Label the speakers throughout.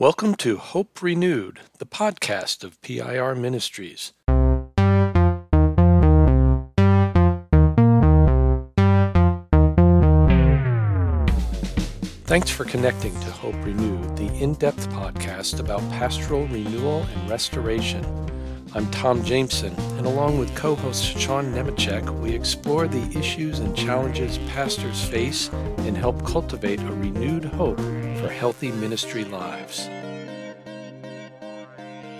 Speaker 1: Welcome to Hope Renewed, the podcast of PIR Ministries. Thanks for connecting to Hope Renewed, the in depth podcast about pastoral renewal and restoration. I'm Tom Jameson, and along with co host Sean Nemecek, we explore the issues and challenges pastors face and help cultivate a renewed hope for healthy ministry lives.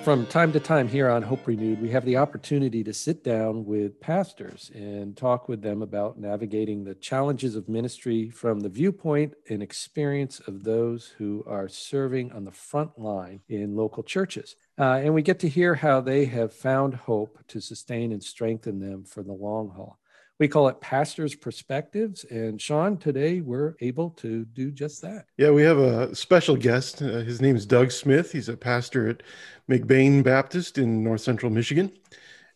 Speaker 1: From time to time here on Hope Renewed, we have the opportunity to sit down with pastors and talk with them about navigating the challenges of ministry from the viewpoint and experience of those who are serving on the front line in local churches. Uh, and we get to hear how they have found hope to sustain and strengthen them for the long haul. We call it Pastor's Perspectives. And Sean, today we're able to do just that.
Speaker 2: Yeah, we have a special guest. Uh, his name is Doug Smith. He's a pastor at McBain Baptist in North Central Michigan.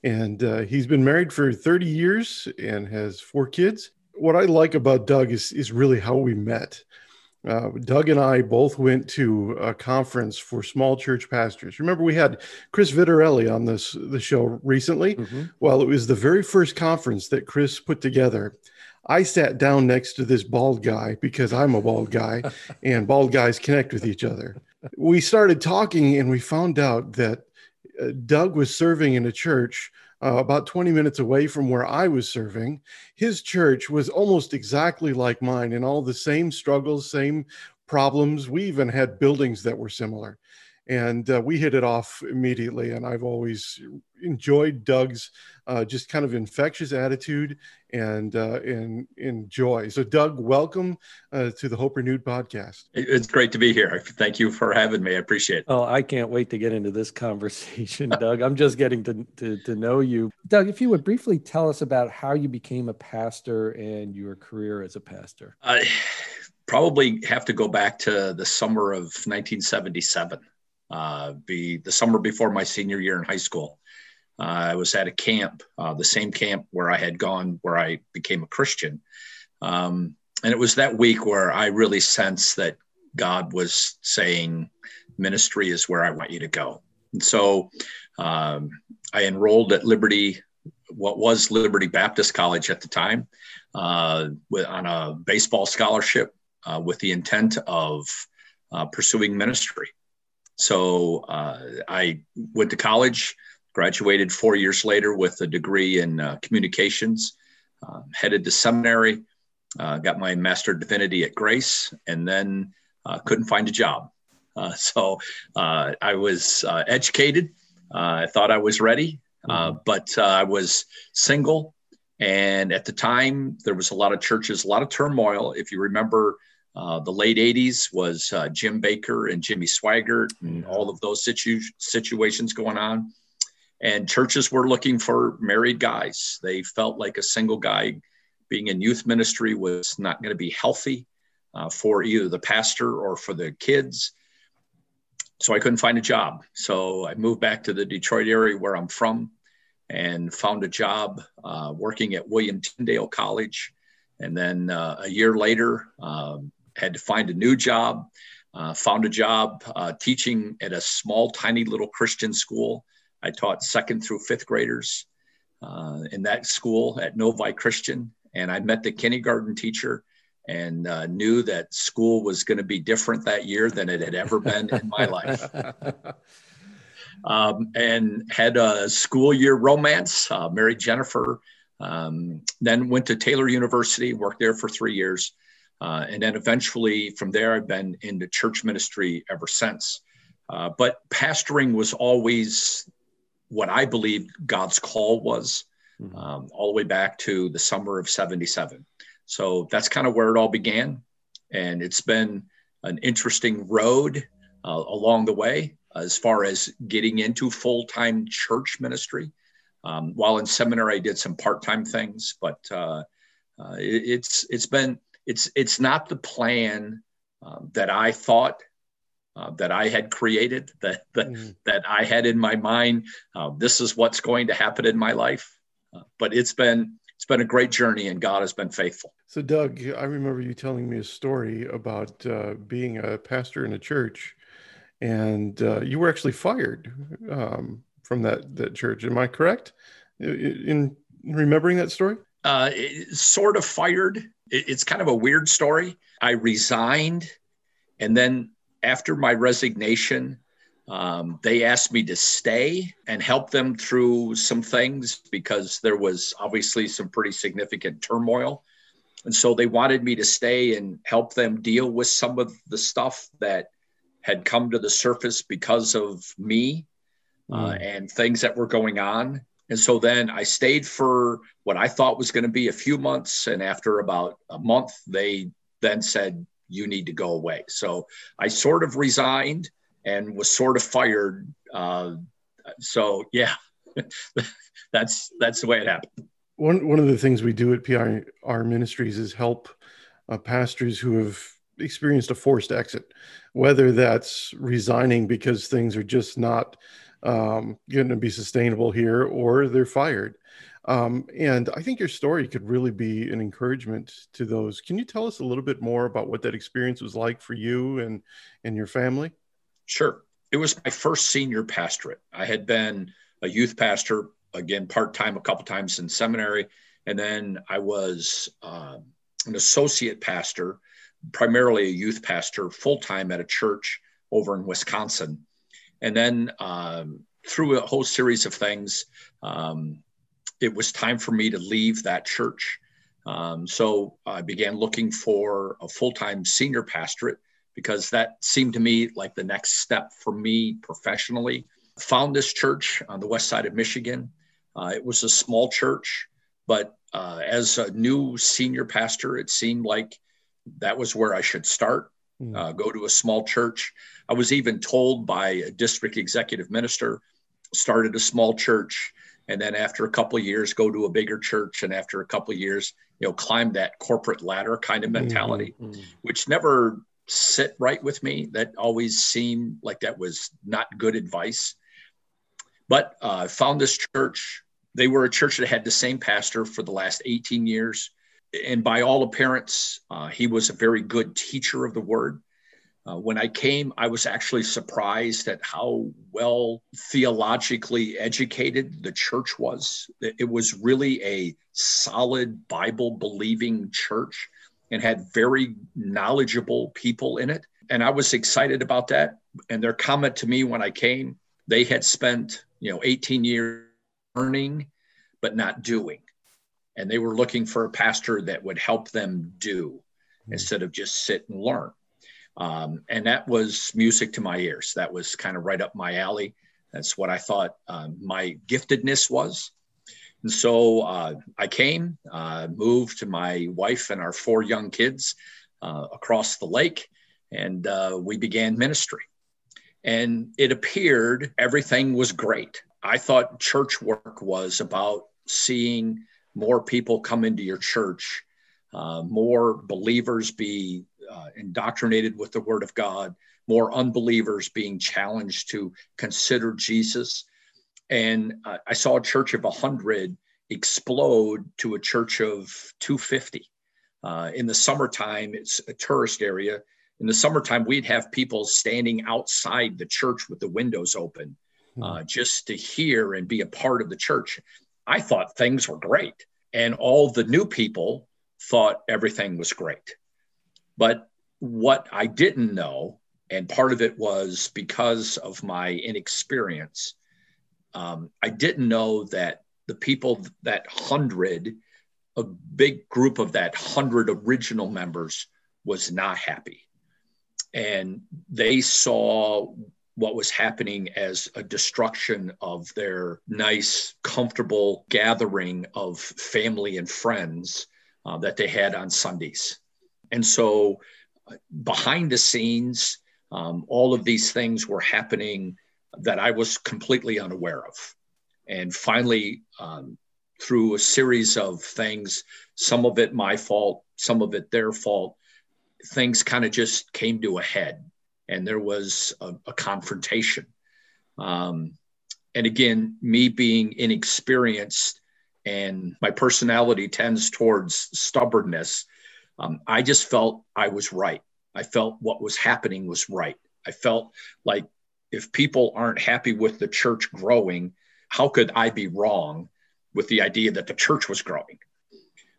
Speaker 2: And uh, he's been married for 30 years and has four kids. What I like about Doug is, is really how we met. Uh, Doug and I both went to a conference for small church pastors. Remember, we had Chris Vitarelli on this the show recently. Mm-hmm. Well, it was the very first conference that Chris put together. I sat down next to this bald guy because I'm a bald guy, and bald guys connect with each other. We started talking, and we found out that uh, Doug was serving in a church uh, about 20 minutes away from where I was serving. His church was almost exactly like mine in all the same struggles, same problems. We even had buildings that were similar. And uh, we hit it off immediately. And I've always enjoyed Doug's uh, just kind of infectious attitude and uh, and enjoy. So, Doug, welcome uh, to the Hope Renewed podcast.
Speaker 3: It's great to be here. Thank you for having me. I appreciate it.
Speaker 1: Oh, I can't wait to get into this conversation, Doug. I'm just getting to, to, to know you. Doug, if you would briefly tell us about how you became a pastor and your career as a pastor.
Speaker 3: I probably have to go back to the summer of 1977, uh, be the summer before my senior year in high school. Uh, I was at a camp, uh, the same camp where I had gone, where I became a Christian. Um, and it was that week where I really sensed that God was saying, ministry is where I want you to go. And so um, I enrolled at Liberty, what was Liberty Baptist College at the time, uh, with, on a baseball scholarship uh, with the intent of uh, pursuing ministry. So uh, I went to college graduated four years later with a degree in uh, communications, uh, headed to seminary, uh, got my Master of Divinity at Grace, and then uh, couldn't find a job. Uh, so uh, I was educated. I thought I was ready, mm-hmm. but I was single. And at the time, there was a lot of churches, a lot of turmoil. If you remember, uh, the late 80s was uh, Jim Bakker and Jimmy Swaggart and all of those situ- situations going on and churches were looking for married guys. They felt like a single guy being in youth ministry was not going to be healthy uh, for either the pastor or for the kids. So I couldn't find a job. So I moved back to the Detroit area where I'm from and found a job uh, working at William Tyndale College. And then uh, a year later, um, had to find a new job. Uh, found a job uh, teaching at a small, tiny little Christian school I taught second through fifth graders uh, in that school at Novi Christian. And I met the kindergarten teacher and uh, knew that school was going to be different that year than it had ever been in my life. Um, and had a school year romance, uh, married Jennifer, um, then went to Taylor University, worked there for three years. Uh, and then eventually from there, I've been into church ministry ever since. Uh, but pastoring was always what I believed God's call was, mm-hmm. um, all the way back to the summer of 77. So that's kind of where it all began. And it's been an interesting road uh, along the way as far as getting into full time church ministry. Um, while in seminary, I did some part time things, but uh, uh, it, it's it's been it's it's not the plan uh, that I thought uh, that I had created, that that, mm. that I had in my mind. Uh, this is what's going to happen in my life. Uh, but it's been it's been a great journey, and God has been faithful.
Speaker 2: So, Doug, I remember you telling me a story about uh, being a pastor in a church, and uh, you were actually fired um, from that that church. Am I correct in remembering that story?
Speaker 3: Uh, sort of fired. It's kind of a weird story. I resigned, and then after my resignation, um, they asked me to stay and help them through some things because there was obviously some pretty significant turmoil. And so they wanted me to stay and help them deal with some of the stuff that had come to the surface because of me mm. uh, and things that were going on. And so then I stayed for what I thought was going to be a few months. And after about a month, they then said, You need to go away. So I sort of resigned and was sort of fired. Uh, so, yeah, that's, that's the way it happened.
Speaker 2: One, one of the things we do at PIR Ministries is help uh, pastors who have experienced a forced exit, whether that's resigning because things are just not um, going to be sustainable here or they're fired. Um, and I think your story could really be an encouragement to those. Can you tell us a little bit more about what that experience was like for you and, and your family?
Speaker 3: Sure. It was my first senior pastorate. I had been a youth pastor, again, part time a couple times in seminary. And then I was uh, an associate pastor primarily a youth pastor full time at a church over in Wisconsin. And then um, through a whole series of things, um, it was time for me to leave that church. Um, so I began looking for a full time senior pastorate because that seemed to me like the next step for me professionally. Found this church on the west side of Michigan. Uh, it was a small church, but uh, as a new senior pastor, it seemed like that was where I should start. Hmm. Uh, go to a small church. I was even told by a district executive minister, started a small church, and then after a couple of years, go to a bigger church, and after a couple of years, you know, climb that corporate ladder kind of mm-hmm. mentality, mm-hmm. which never sit right with me. That always seemed like that was not good advice. But uh, I uh, found this church. They were a church that had the same pastor for the last 18 years and by all appearance, uh, he was a very good teacher of the word. Uh, when I came, I was actually surprised at how well theologically educated the church was. It was really a solid Bible believing church and had very knowledgeable people in it. And I was excited about that. And their comment to me when I came, they had spent, you know, 18 years learning, but not doing and they were looking for a pastor that would help them do mm-hmm. instead of just sit and learn. Um, and that was music to my ears. That was kind of right up my alley. That's what I thought um, my giftedness was. And so uh, I came, uh, moved to my wife and our four young kids uh, across the lake, and uh, we began ministry. And it appeared everything was great. I thought church work was about seeing more people come into your church, uh, more believers be uh, indoctrinated with the Word of God, more unbelievers being challenged to consider Jesus. And uh, I saw a church of 100 explode to a church of 250. Uh, in the summertime, it's a tourist area. In the summertime, we'd have people standing outside the church with the windows open uh, hmm. just to hear and be a part of the church. I thought things were great. And all the new people thought everything was great. But what I didn't know, and part of it was because of my inexperience, um, I didn't know that the people, that hundred, a big group of that hundred original members was not happy. And they saw what was happening as a destruction of their nice, comfortable gathering of family and friends uh, that they had on Sundays. And so, uh, behind the scenes, um, all of these things were happening that I was completely unaware of. And finally, um, through a series of things, some of it my fault, some of it their fault, things kind of just came to a head and there was a, a confrontation. Um, and again, me being inexperienced and my personality tends towards stubbornness, um, I just felt I was right. I felt what was happening was right. I felt like if people aren't happy with the church growing, how could I be wrong with the idea that the church was growing?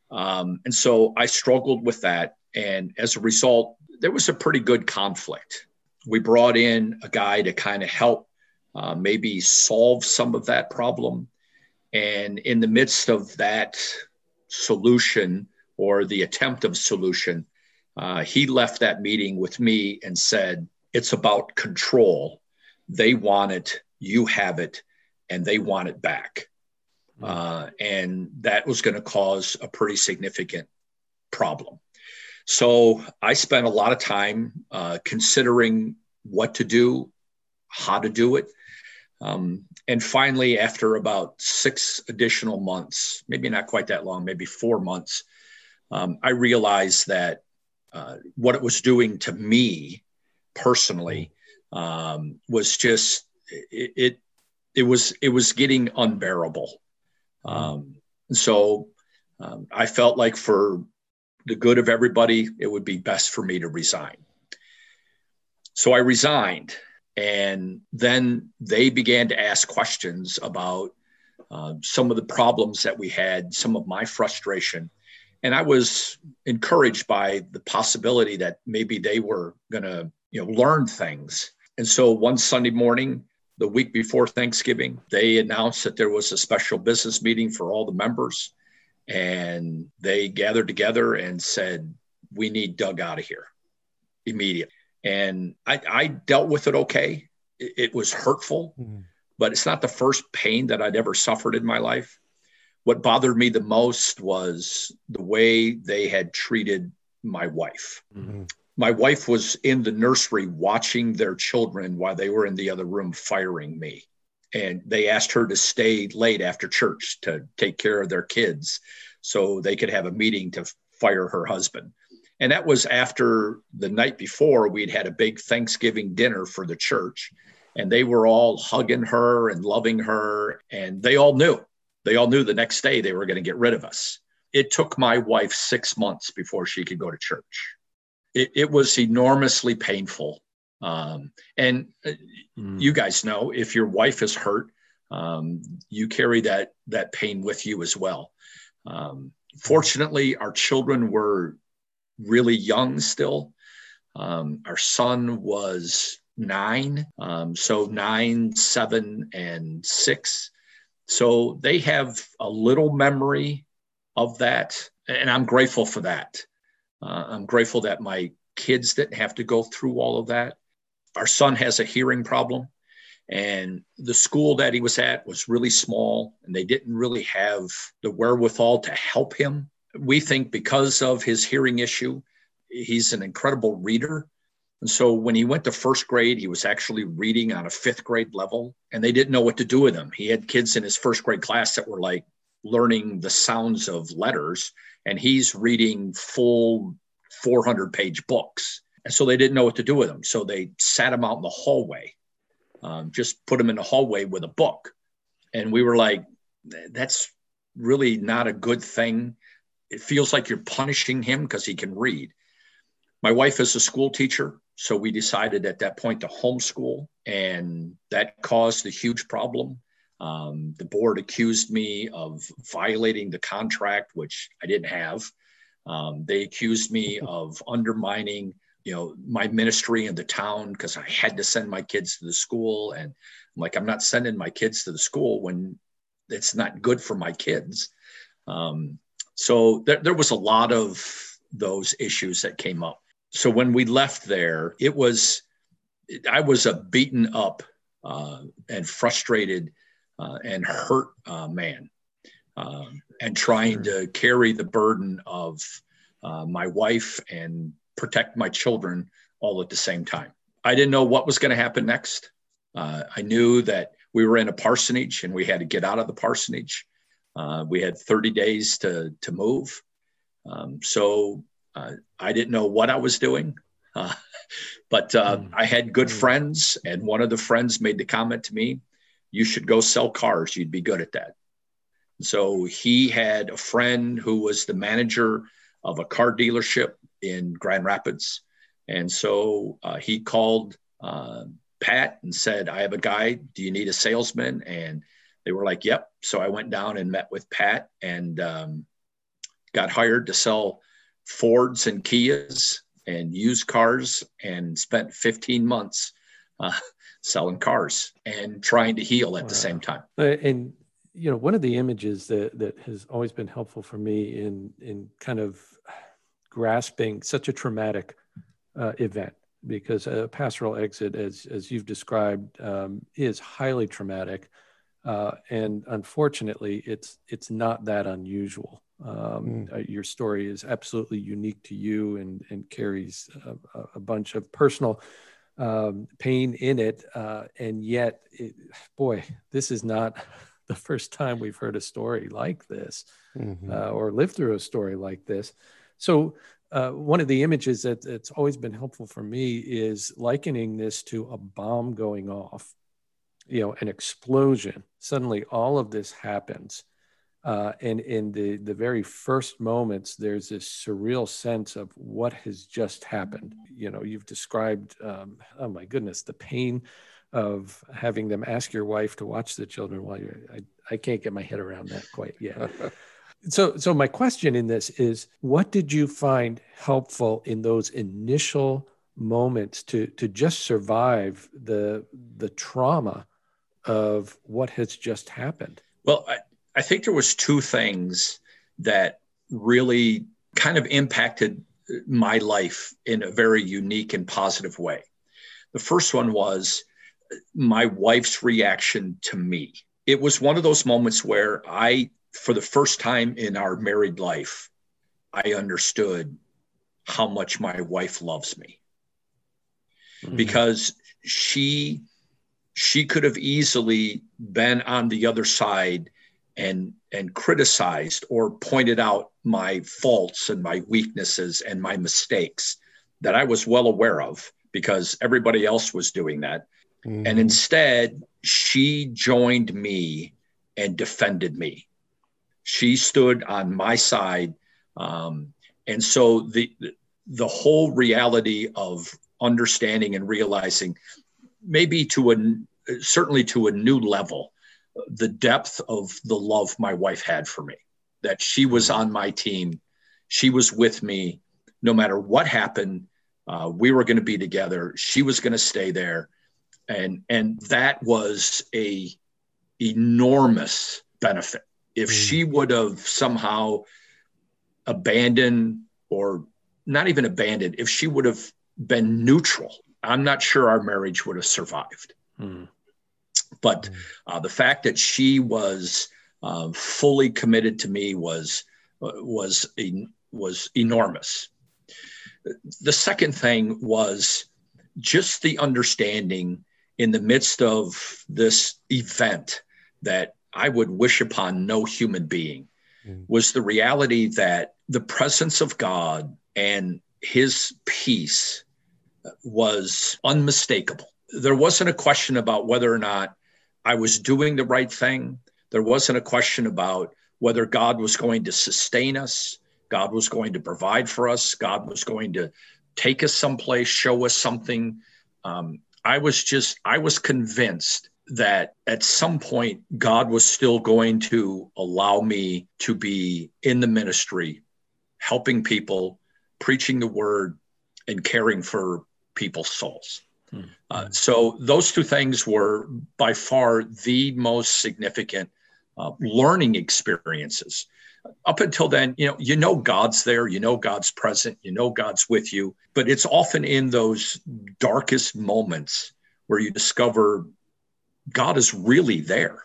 Speaker 3: Um, and so I struggled with that. And as a result, there was a pretty good conflict. We brought in a guy to kind of help uh, maybe solve some of that problem. And in the midst of that solution or the attempt of solution, uh, he left that meeting with me and said, It's about control. They want it, you have it, and they want it back. Hmm. Uh, and that was going to cause a pretty significant problem. So I spent a lot of time uh, considering what to do, how to do it. Um, and finally, after about six additional months, maybe not quite that long, maybe four months, um, I realized that uh, what it was doing to me personally um, was just it, it, it was it was getting unbearable. Um, so um, I felt like for the good of everybody, it would be best for me to resign. So I resigned, and then they began to ask questions about uh, some of the problems that we had, some of my frustration. And I was encouraged by the possibility that maybe they were going to, you know, learn things. And so one Sunday morning, the week before Thanksgiving, they announced that there was a special business meeting for all the members. And they gathered together and said, We need Doug out of here immediately. And I, I dealt with it okay. It, it was hurtful, mm-hmm. but it's not the first pain that I'd ever suffered in my life. What bothered me the most was the way they had treated my wife. Mm-hmm. My wife was in the nursery watching their children while they were in the other room firing me. And they asked her to stay late after church to take care of their kids so they could have a meeting to fire her husband. And that was after the night before we'd had a big Thanksgiving dinner for the church. And they were all hugging her and loving her. And they all knew, they all knew the next day they were going to get rid of us. It took my wife six months before she could go to church. It, it was enormously painful. Um, and mm. you guys know if your wife is hurt, um, you carry that that pain with you as well. Um, fortunately, our children were really young still. Um, our son was nine, um, so nine, seven, and six. So they have a little memory of that, and I'm grateful for that. Uh, I'm grateful that my kids didn't have to go through all of that. Our son has a hearing problem, and the school that he was at was really small, and they didn't really have the wherewithal to help him we think because of his hearing issue, he's an incredible reader. And so when he went to first grade, he was actually reading on a fifth grade level, and they didn't know what to do with him. He had kids in his first grade class that were like learning the sounds of letters, and he's reading full 400 page books. And so they didn't know what to do with him. So they sat him out in the hallway, um, just put him in the hallway with a book. And we were like, that's really not a good thing it feels like you're punishing him because he can read. My wife is a school teacher, so we decided at that point to homeschool, and that caused a huge problem. Um, the board accused me of violating the contract, which I didn't have. Um, they accused me of undermining, you know, my ministry in the town because I had to send my kids to the school, and I'm like, I'm not sending my kids to the school when it's not good for my kids. Um, so there, there was a lot of those issues that came up. So when we left there, it was, I was a beaten up uh, and frustrated uh, and hurt uh, man, um, and trying to carry the burden of uh, my wife and protect my children all at the same time. I didn't know what was going to happen next. Uh, I knew that we were in a parsonage and we had to get out of the parsonage. Uh, we had 30 days to, to move. Um, so uh, I didn't know what I was doing. Uh, but mm. I had good mm. friends, and one of the friends made the comment to me, You should go sell cars. You'd be good at that. So he had a friend who was the manager of a car dealership in Grand Rapids. And so uh, he called uh, Pat and said, I have a guy. Do you need a salesman? And they were like, Yep. So I went down and met with Pat and um, got hired to sell Fords and Kias and used cars and spent 15 months uh, selling cars and trying to heal at wow. the same time.
Speaker 1: Uh, and you know, one of the images that that has always been helpful for me in in kind of grasping such a traumatic uh, event because a pastoral exit, as as you've described, um, is highly traumatic, uh, and unfortunately, it's it's not that unusual. Um, mm. uh, your story is absolutely unique to you and and carries a, a bunch of personal um, pain in it, uh, and yet, it, boy, this is not the first time we've heard a story like this mm-hmm. Uh, or lived through a story like this. So uh, one of the images that, that's always been helpful for me is likening this to a bomb going off, you know, an explosion. Suddenly, all of this happens. Uh, and in the, the very first moments, there's this surreal sense of what has just happened. You know, you've described, um, oh my goodness, the pain of having them ask your wife to watch the children while you're, I, I can't get my head around that quite yet. so so my question in this is what did you find helpful in those initial moments to to just survive the the trauma of what has just happened?
Speaker 3: Well i, I think there was two things that really kind of impacted my life in a very unique and positive way. The first one was uh, my wife's reaction to me. It was one of those moments where i for the first time in our married life, I understood how much my wife loves me. Mm-hmm. Because she she could have easily been on the other side and and criticized or pointed out my faults and my weaknesses and my mistakes that I was well aware of because everybody else was doing that. Mm-hmm. And instead, she joined me and defended me she stood on my side. Um, and so the, the whole reality of understanding and realizing maybe to a certainly to a new level the depth of the love my wife had for me that she was on my team. She was with me. No matter what happened uh, we were going to be together. She was going to stay there. And and that was a enormous benefit if mm. she would have somehow abandoned or not even abandoned, if she would have been neutral, I'm not sure our marriage would have survived. Mm. But mm. uh, the fact that she was uh, fully committed to me was uh, was was enormous. The second thing was just the understanding in the midst of this event that I would wish upon no human being mm. was the reality that the presence of God and his peace was unmistakable. There wasn't a question about whether or not I was doing the right thing. There wasn't a question about whether God was going to sustain us, God was going to provide for us, God was going to take us someplace, show us something. Um, I was just, I was convinced that at some point God was still going to allow me to be in the ministry, helping people, preaching the word, and caring for people's souls. Hmm. Uh, so those two things were by far the most significant uh, learning experiences. Up until then, you know, you know God's there, you know God's present, you know God's with you, but it's often in those darkest moments where you discover God is really there.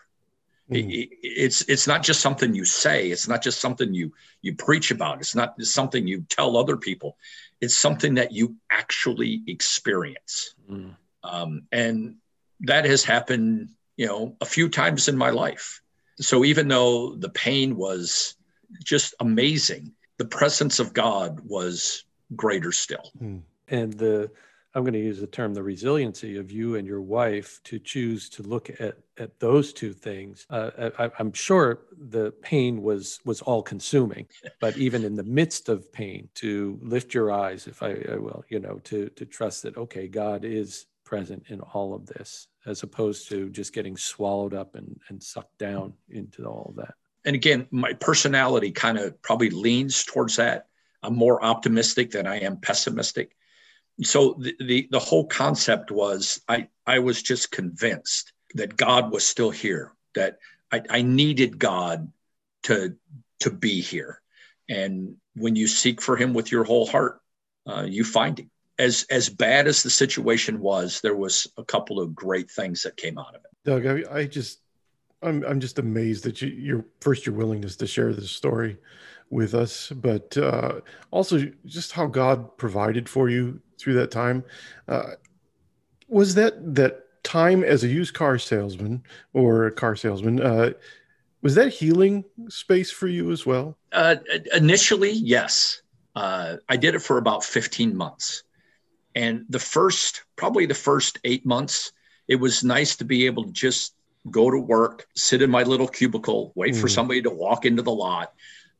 Speaker 3: Mm-hmm. It's it's not just something you say. It's not just something you you preach about. It's not something you tell other people. It's something that you actually experience, mm. um, and that has happened, you know, a few times in my life. So even though the pain was just amazing, the presence of God was greater still.
Speaker 1: Mm. And the I'm going to use the term the resiliency of you and your wife to choose to look at at those two things. Uh, I, am sure the pain was was all consuming, but even in the midst of pain, to lift your eyes, if I, I will, you know, to to trust that okay, God is present in all of this, as opposed to just getting swallowed up and, and sucked down into all of that.
Speaker 3: And again, my personality kind of probably leans towards that. I'm more optimistic than I am pessimistic. So the, the, the whole concept was I, I was just convinced that God was still here, that I, I needed God to, to be here. And when you seek for him with your whole heart, uh, you find him. As, as bad as the situation was, there was a couple of great things that came out of it.
Speaker 2: Doug, I, I just, I'm, I'm just amazed that you, your first, your willingness to share this story with us, but uh, also just how God provided for you through that time. Uh, was that that time as a used car salesman or a car salesman? Uh, was that healing space for you as well?
Speaker 3: Uh, initially, yes. Uh, I did it for about 15 months. And the first, probably the first eight months, it was nice to be able to just go to work, sit in my little cubicle, wait mm. for somebody to walk into the lot,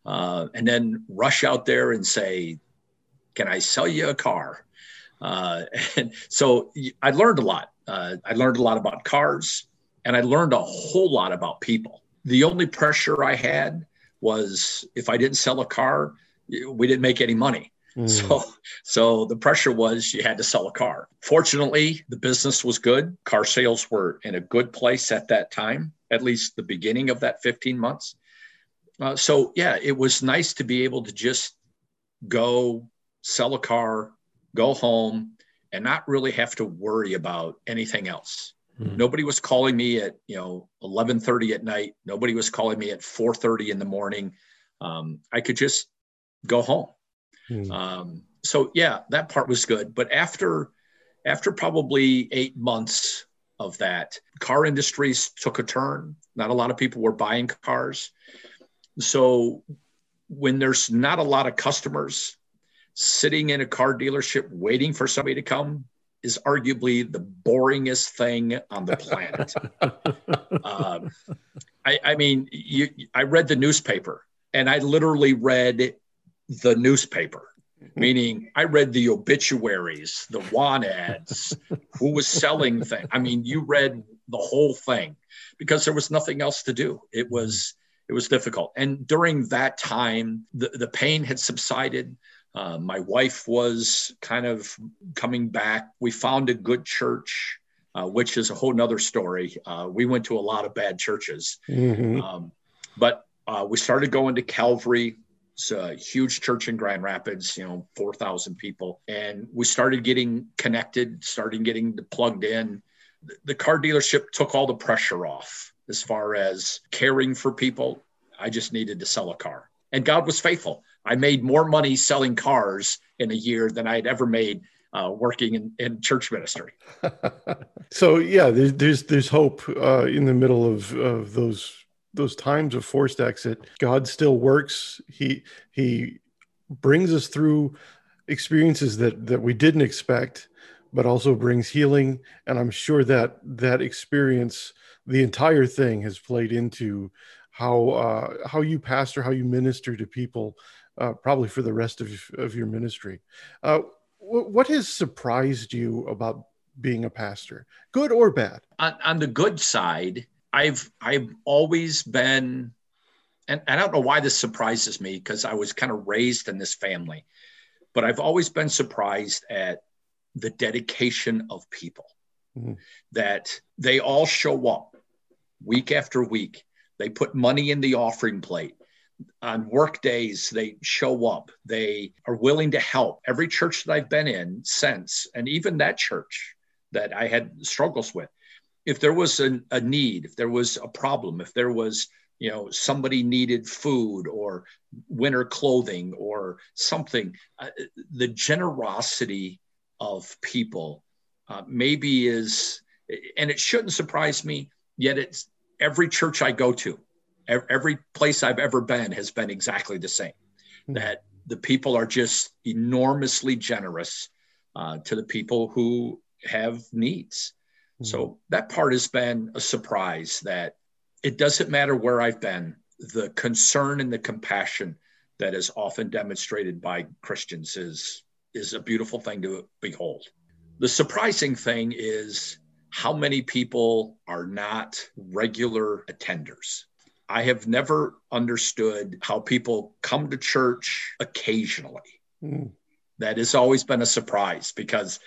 Speaker 3: uh, and then rush out there and say, Can I sell you a car? Uh, and so I learned a lot. Uh, I learned a lot about cars and I learned a whole lot about people. The only pressure I had was if I didn't sell a car, we didn't make any money. Mm. So, so the pressure was you had to sell a car. Fortunately, the business was good. Car sales were in a good place at that time, at least the beginning of that 15 months. Uh, so, yeah, it was nice to be able to just go sell a car, go home, and not really have to worry about anything else. Mm. Nobody was calling me at you know 11:30 at night. Nobody was calling me at 4:30 in the morning. Um, I could just go home. Mm. Um, so yeah, that part was good. But after after probably eight months of that, car industries took a turn. Not a lot of people were buying cars. So when there's not a lot of customers, sitting in a car dealership waiting for somebody to come is arguably the boringest thing on the planet. um, I, I, mean, you, I read the newspaper and I literally read the newspaper, meaning I read the obituaries, the want ads, who was selling things. I mean, you read the whole thing because there was nothing else to do. It was it was difficult. And during that time, the, the pain had subsided. Uh, my wife was kind of coming back. We found a good church, uh, which is a whole nother story. Uh, we went to a lot of bad churches, mm-hmm. um, but uh, we started going to Calvary. It's a huge church in Grand Rapids, you know, 4,000 people. And we started getting connected, starting getting plugged in. The car dealership took all the pressure off as far as caring for people. I just needed to sell a car. And God was faithful. I made more money selling cars in a year than I had ever made uh, working in, in, church ministry.
Speaker 2: so yeah, there's there's, there's hope uh, in the middle of, of those those times of forced exit. God still works. He he brings us through experiences that that we didn't expect, but also brings healing. And I'm sure that that experience, the entire thing, has played into how uh, how you pastor, how you minister to people uh, probably for the rest of, of your ministry. Uh, w- what has surprised you about being a pastor, good or bad?
Speaker 3: On, on the good side, I've I've always been, and, and I don't know why this surprises me because I was kind of raised in this family, but I've always been surprised at the dedication of people. Mm-hmm. That they all show up week after week. They put money in the offering plate on work days they show up. They are willing to help. Every church that i've been in since and even that church that i had struggles with if there was a, a need if there was a problem if there was you know somebody needed food or winter clothing or something uh, the generosity of people uh, maybe is and it shouldn't surprise me yet it's every church i go to every place I've ever been has been exactly the same. Mm-hmm. That the people are just enormously generous uh, to the people who have needs. Mm-hmm. So that part has been a surprise that it doesn't matter where I've been, the concern and the compassion that is often demonstrated by Christians is is a beautiful thing to behold. The surprising thing is how many people are not regular attenders. I have never understood how people come to church occasionally. Mm. That has always been a surprise because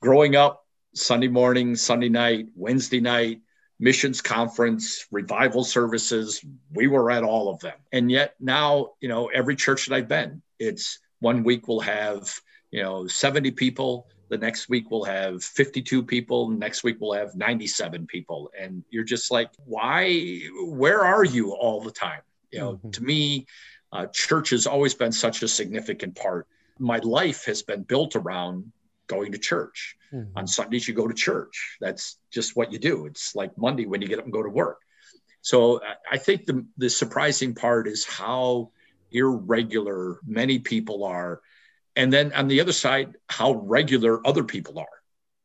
Speaker 3: growing up, Sunday morning, Sunday night, Wednesday night, missions conference, revival services, we were at all of them. And yet now, you know, every church that I've been, it's one week we'll have, you know, 70 people, the next week we'll have 52 people next week we'll have 97 people. And you're just like why where are you all the time? You know mm-hmm. to me uh, church has always been such a significant part. My life has been built around going to church. Mm-hmm. on sundays you go to church. That's just what you do. It's like monday when you get up and go to work. So i think the, the surprising part is how irregular many people are and then on the other side how regular other people are.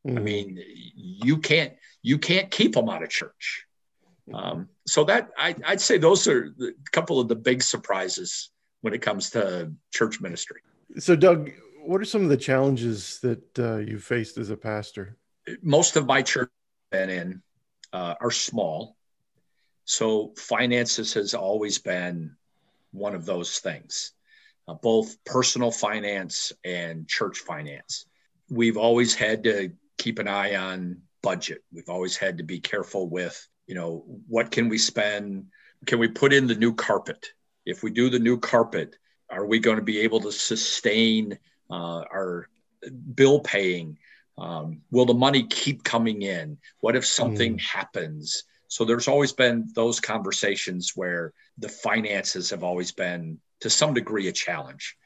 Speaker 3: Mm-hmm. i mean you can't you can't keep them out of church. Um, so that I, i'd say those are a couple of the big surprises when it comes to church ministry.
Speaker 2: So doug what are some of the challenges that uh, you faced as a pastor?
Speaker 3: Most of my church been in uh, are small. So finances has always been one of those things uh, both personal finance and church finance. We've always had to keep an eye on budget. We've always had to be careful with, you know, what can we spend? Can we put in the new carpet? If we do the new carpet, are we going to be able to sustain uh, our bill paying? Um, will the money keep coming in? What if something mm. happens? So there's always been those conversations where the finances have always been to some degree a challenge.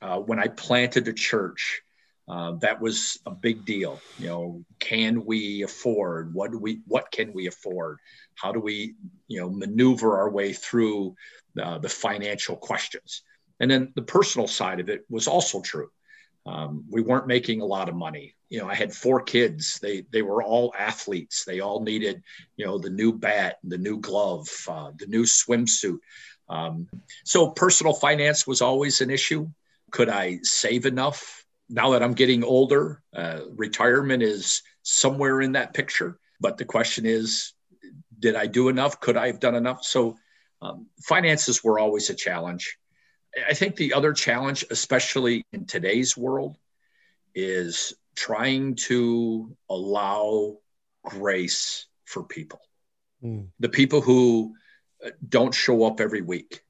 Speaker 3: Uh, when I planted a church, uh, that was a big deal. You know, can we afford? What do we? What can we afford? How do we, you know, maneuver our way through uh, the financial questions? And then the personal side of it was also true. Um, we weren't making a lot of money. You know, I had four kids. They they were all athletes. They all needed, you know, the new bat, the new glove, uh, the new swimsuit. Um, so personal finance was always an issue. Could I save enough? Now that I'm getting older, uh, retirement is somewhere in that picture. But the question is, did I do enough? Could I have done enough? So um, finances were always a challenge. I think the other challenge, especially in today's world, is trying to allow grace for people. Mm. The people who don't show up every week,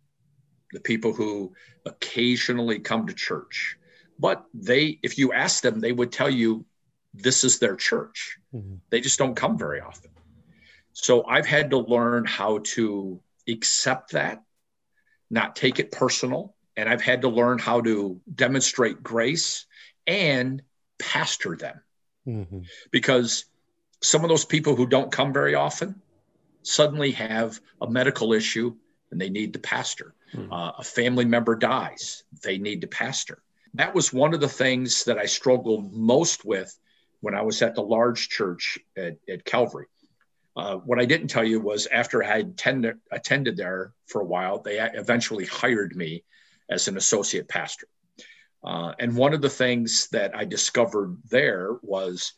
Speaker 3: the people who occasionally come to church. But they, if you ask them, they would tell you this is their church. Mm-hmm. They just don't come very often. So I've had to learn how to accept that, not take it personal. And I've had to learn how to demonstrate grace and pastor them. Mm-hmm. Because some of those people who don't come very often, suddenly have a medical issue and they need the pastor. Hmm. Uh, a family member dies, they need the pastor. That was one of the things that I struggled most with when I was at the large church at, at Calvary. Uh, what I didn't tell you was after I had attended there for a while, they eventually hired me as an associate pastor. Uh, and one of the things that I discovered there was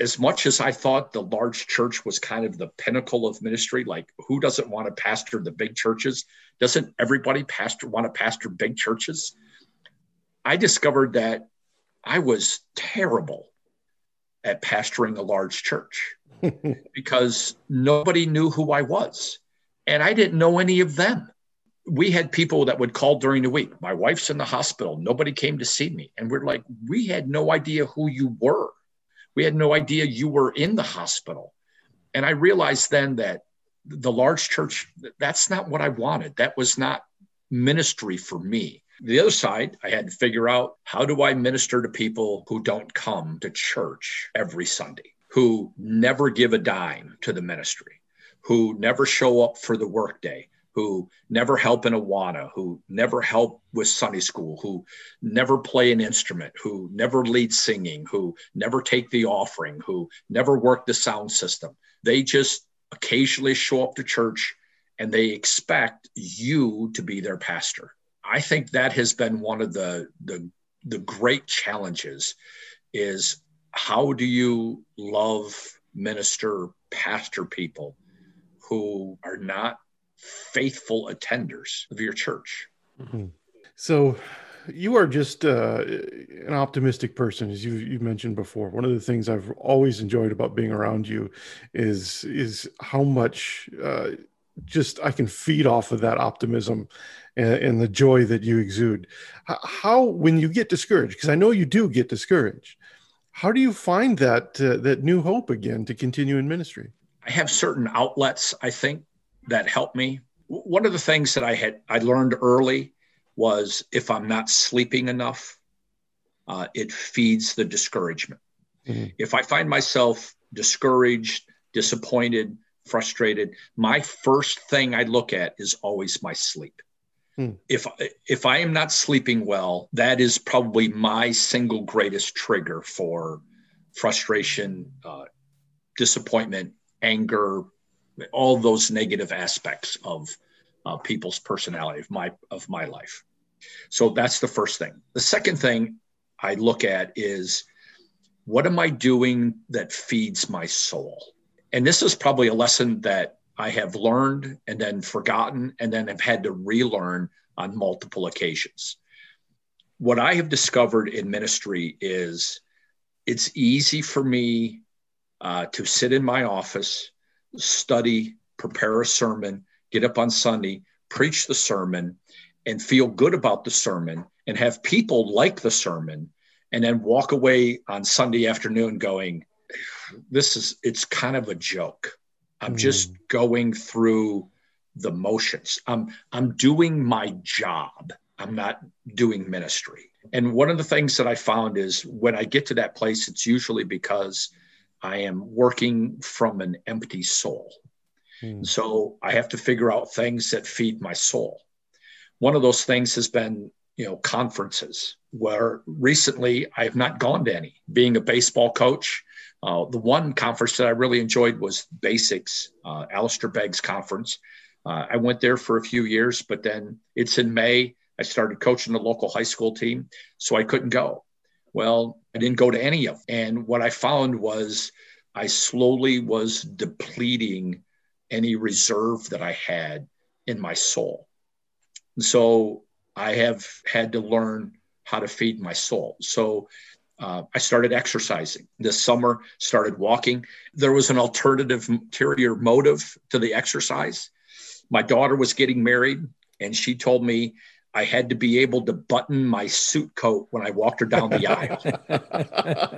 Speaker 3: as much as I thought the large church was kind of the pinnacle of ministry, like who doesn't want to pastor the big churches? Doesn't everybody pastor want to pastor big churches? I discovered that I was terrible at pastoring a large church because nobody knew who I was and I didn't know any of them. We had people that would call during the week. My wife's in the hospital. Nobody came to see me. And we're like, we had no idea who you were we had no idea you were in the hospital. And I realized then that the large church, that's not what I wanted. That was not ministry for me. The other side, I had to figure out how do I minister to people who don't come to church every Sunday, who never give a dime to the ministry, who never show up for the workday, who never help in Awana, who never help with Sunday school, who never play an instrument, who never lead singing, who never take the offering, who never work the sound system. They just occasionally show up to church and they expect you to be their pastor. I think that has been one of the the, the great challenges is how do you love, minister, pastor people who are not faithful attenders of your church?
Speaker 2: Mm-hmm. So, you are just uh, an optimistic person, as you you mentioned before. One of the things I've always enjoyed about being around you is is how much uh, just I can feed off of that optimism and, and the joy that you exude. How, when you get discouraged, because I know you do get discouraged, how do you find that uh, that new hope again to continue in ministry?
Speaker 3: I have certain outlets I think that help me. One of the things that I had I learned early was if I'm not sleeping enough, uh, it feeds the discouragement. Mm-hmm. If I find myself discouraged, disappointed, frustrated, my first thing I look at is always my sleep. Hmm. If if I am not sleeping well, that is probably my single greatest trigger for frustration, uh, disappointment, anger, all those negative aspects of uh, people's personality of my of my life. So that's the first thing. The second thing I look at is what am I doing that feeds my soul? And this is probably a lesson that I have learned and then forgotten and then have had to relearn on multiple occasions. What I have discovered in ministry is it's easy for me uh, to sit in my office, study, prepare a sermon, get up on Sunday, preach the sermon, and feel good about the sermon and have people like the sermon, and then walk away on Sunday afternoon going, This is, it's kind of a joke. I'm mm. just going through the motions. I'm, I'm doing my job. I'm not doing ministry. And one of the things that I found is when I get to that place, it's usually because I am working from an empty soul. Mm. So I have to figure out things that feed my soul. One of those things has been, you know, conferences where recently I have not gone to any. Being a baseball coach, uh, the one conference that I really enjoyed was Basics, uh, Alistair Begg's conference. Uh, I went there for a few years, but then it's in May. I started coaching the local high school team, so I couldn't go. Well, I didn't go to any of them. And what I found was I slowly was depleting any reserve that I had in my soul. And so I have had to learn how to feed my soul. So uh, I started exercising this summer, started walking. There was an alternative interior motive to the exercise. My daughter was getting married, and she told me I had to be able to button my suit coat when I walked her down the aisle.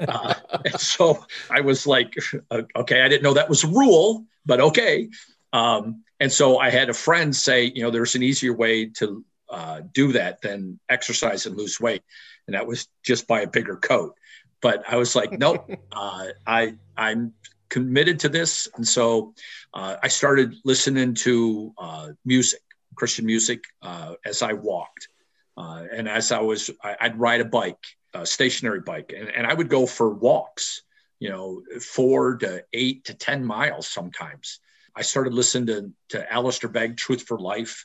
Speaker 3: uh, and so I was like, uh, okay, I didn't know that was a rule, but okay. Um, and so I had a friend say, you know, there's an easier way to uh, do that than exercise and lose weight, and that was just buy a bigger coat. But I was like, nope, uh, I I'm committed to this, and so uh, I started listening to uh, music, Christian music, uh, as I walked, uh, and as I was, I, would ride a bike, a stationary bike, and, and I would go for walks, you know, four to eight to ten miles sometimes I started listening to, to Alistair Begg, Truth for Life.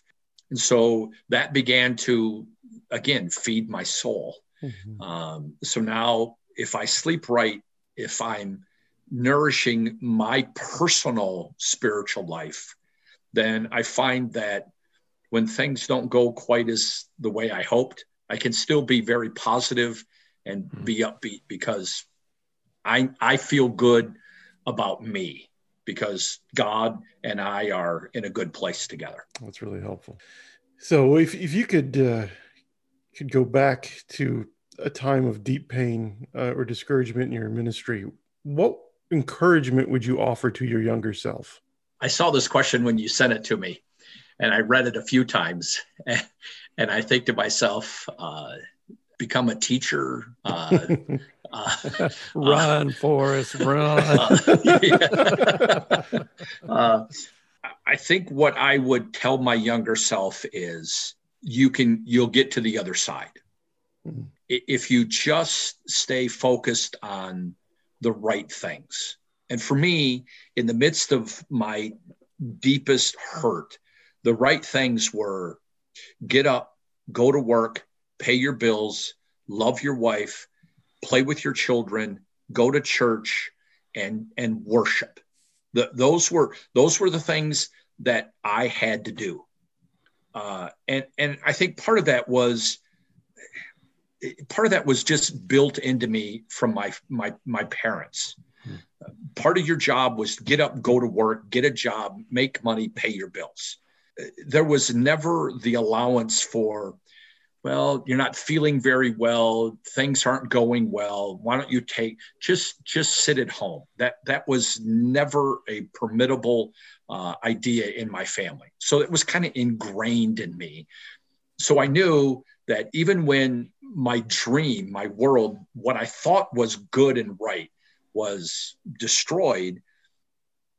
Speaker 3: And so that began to, again, feed my soul. Mm-hmm. Um, so now, if I sleep right, if I'm nourishing my personal spiritual life, then I find that when things don't go quite as the way I hoped, I can still be very positive and mm-hmm. be upbeat because I I feel good about me because God and I are in a good place together.
Speaker 2: That's really helpful. So if, if you could uh, could go back to a time of deep pain uh, or discouragement in your ministry, what encouragement would you offer to your younger self?
Speaker 3: I saw this question when you sent it to me, and I read it a few times, and, and I think to myself, uh, become a teacher, uh,
Speaker 1: uh, run, uh, Forrest, run.
Speaker 3: uh, I think what I would tell my younger self is you can you'll get to the other side mm-hmm. If you just stay focused on the right things. And for me, in the midst of my deepest hurt, the right things were get up, go to work, pay your bills, love your wife, play with your children, go to church, and and worship. The, those were those were the things that I had to do, uh, and and I think part of that was part of that was just built into me from my my my parents. Hmm. Part of your job was get up, go to work, get a job, make money, pay your bills. There was never the allowance for well you're not feeling very well things aren't going well why don't you take just just sit at home that that was never a permittable uh, idea in my family so it was kind of ingrained in me so i knew that even when my dream my world what i thought was good and right was destroyed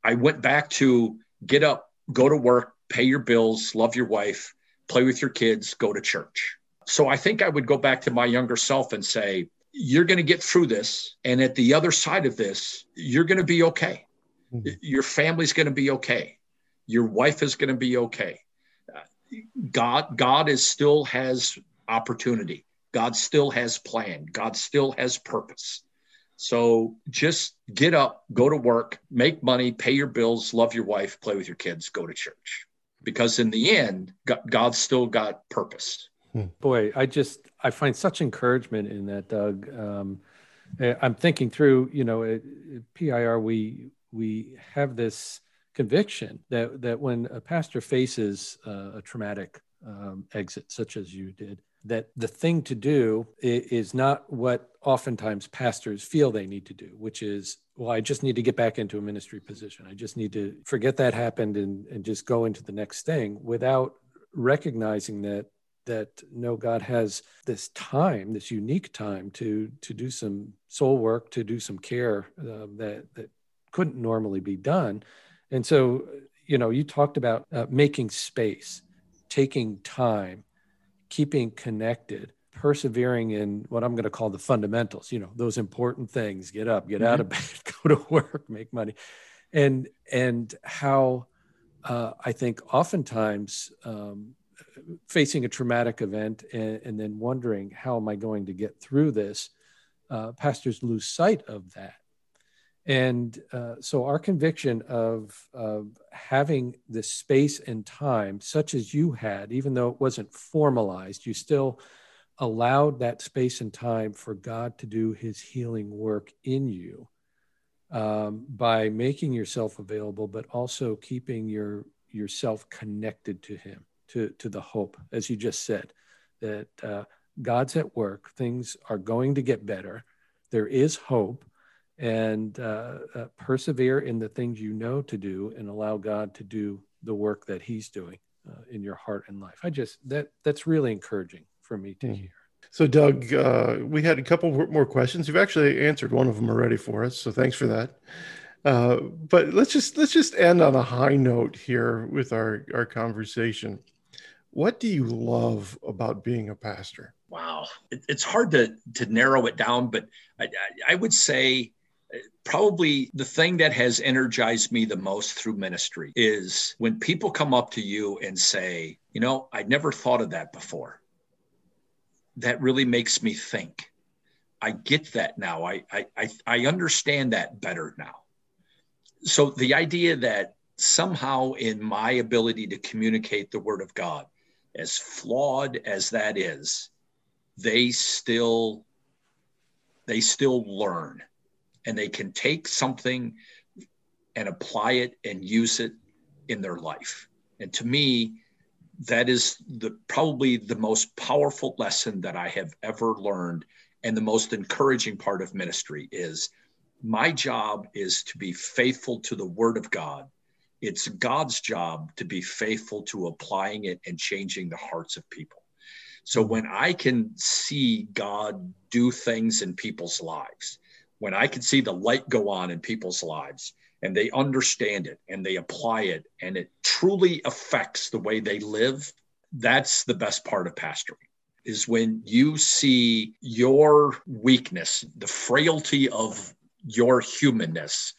Speaker 3: i went back to get up go to work pay your bills love your wife play with your kids go to church so I think I would go back to my younger self and say, you're going to get through this. And at the other side of this, you're going to be okay. Mm-hmm. Your family's going to be okay. Your wife is going to be okay. God, God is still has opportunity. God still has plan. God still has purpose. So just get up, go to work, make money, pay your bills, love your wife, play with your kids, go to church. Because in the end, God's still got purpose.
Speaker 1: Hmm. Boy, I just I find such encouragement in that, Doug. Um, eh, I'm thinking through, you know, at PIR we we have this conviction that that when a pastor faces uh, a traumatic um, exit, such as you did, that the thing to do is not what oftentimes pastors feel they need to do, which is, well, I just need to get back into a ministry position. I just need to forget that happened and, and just go into the next thing without recognizing that that no god has this time this unique time to to do some soul work to do some care uh, that that couldn't normally be done and so you know you talked about uh, making space taking time keeping connected persevering in what i'm going to call the fundamentals you know those important things get up get mm-hmm. out of bed go to work make money and and how uh, i think oftentimes um, facing a traumatic event and, and, then wondering how am I going to get through this, uh, pastors lose sight of that. And uh, so our conviction of, of having this space and time, such as you had, even though it wasn't formalized, you still allowed that space and time for God to do his healing work in you um, by making yourself available, but also keeping your yourself connected to him to, to the hope, as you just said, that uh, God's at work, things are going to get better, there is hope, and uh, uh, persevere in the things you know to do and allow God to do the work that He's doing uh, in your heart and life. I just, that that's really encouraging for me to mm. hear.
Speaker 2: So, Doug, uh, we had a couple more questions. You've actually answered one of them already for us, so thanks for that. Uh, but let's just let's just end on a high note here with our our conversation. What do you love about being a pastor?
Speaker 3: Wow, it, it's hard to to narrow it down, but I, I would say probably the thing that has energized me the most through ministry is when people come up to you and say, you know, I never thought of that before. That really makes me think. I get that now. I I I I understand that better now. So the idea that somehow in my ability to communicate the word of God as flawed as that is, they still they still learn and they can take something and apply it and use it in their life. And to me, that is the probably the most powerful lesson that I have ever learned and the most encouraging part of ministry is my job is to be faithful to the word of God it's God's job to be faithful to applying it and changing the hearts of people. So when I can see God do things in people's lives, when I can see the light go on in people's lives and they understand it and they apply it and it truly affects the way they live, that's the best part of pastoring is when you see your weakness, the frailty of your humanness,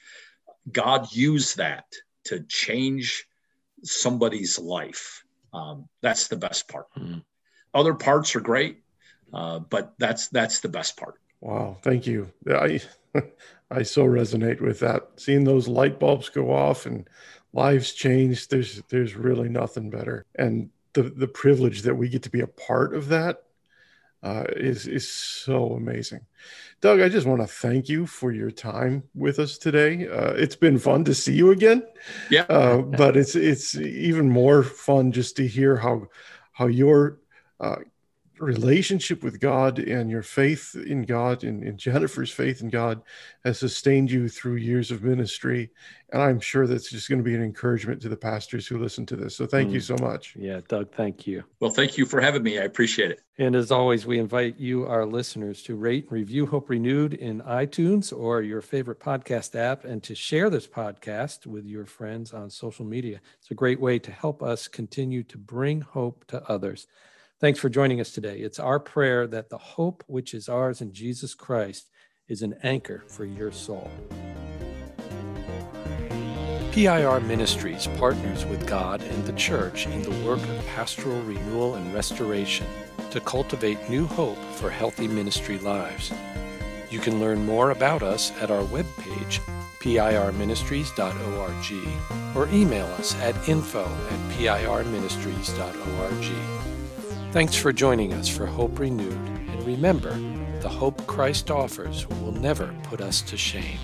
Speaker 3: God use that to change somebody's life. Um, that's the best part. Mm-hmm. Other parts are great, uh, but that's that's the best part.
Speaker 2: Wow, thank you. I I so resonate with that. Seeing those light bulbs go off and lives change, there's there's really nothing better. And the the privilege that we get to be a part of that uh, is is so amazing. Doug, I just want to thank you for your time with us today. Uh, it's been fun to see you again.
Speaker 3: Yeah,
Speaker 2: uh, but it's it's even more fun just to hear how how your uh, relationship with God and your faith in God and, and, Jennifer's faith in God has sustained you through years of ministry. And I'm sure that's just going to be an encouragement to the pastors who listen to this. So thank mm. you so much.
Speaker 1: Yeah, Doug, thank you.
Speaker 3: Well, thank you for having me. I appreciate it.
Speaker 1: And as always, we invite you, our listeners, to rate and review Hope Renewed in iTunes or your favorite podcast app and to share this podcast with your friends on social media. It's a great way to help us continue to bring hope to others. Thanks for joining us today. It's our prayer that the hope which is ours in Jesus Christ is an anchor for your soul. PIR Ministries partners with God and the church in the work of pastoral renewal and restoration to cultivate new hope for healthy ministry lives. You can learn more about us at our webpage, pirministries.org, or email us at info at pirministries.org. Thanks for joining us for Hope Renewed, and remember, the hope Christ offers will never put us to shame.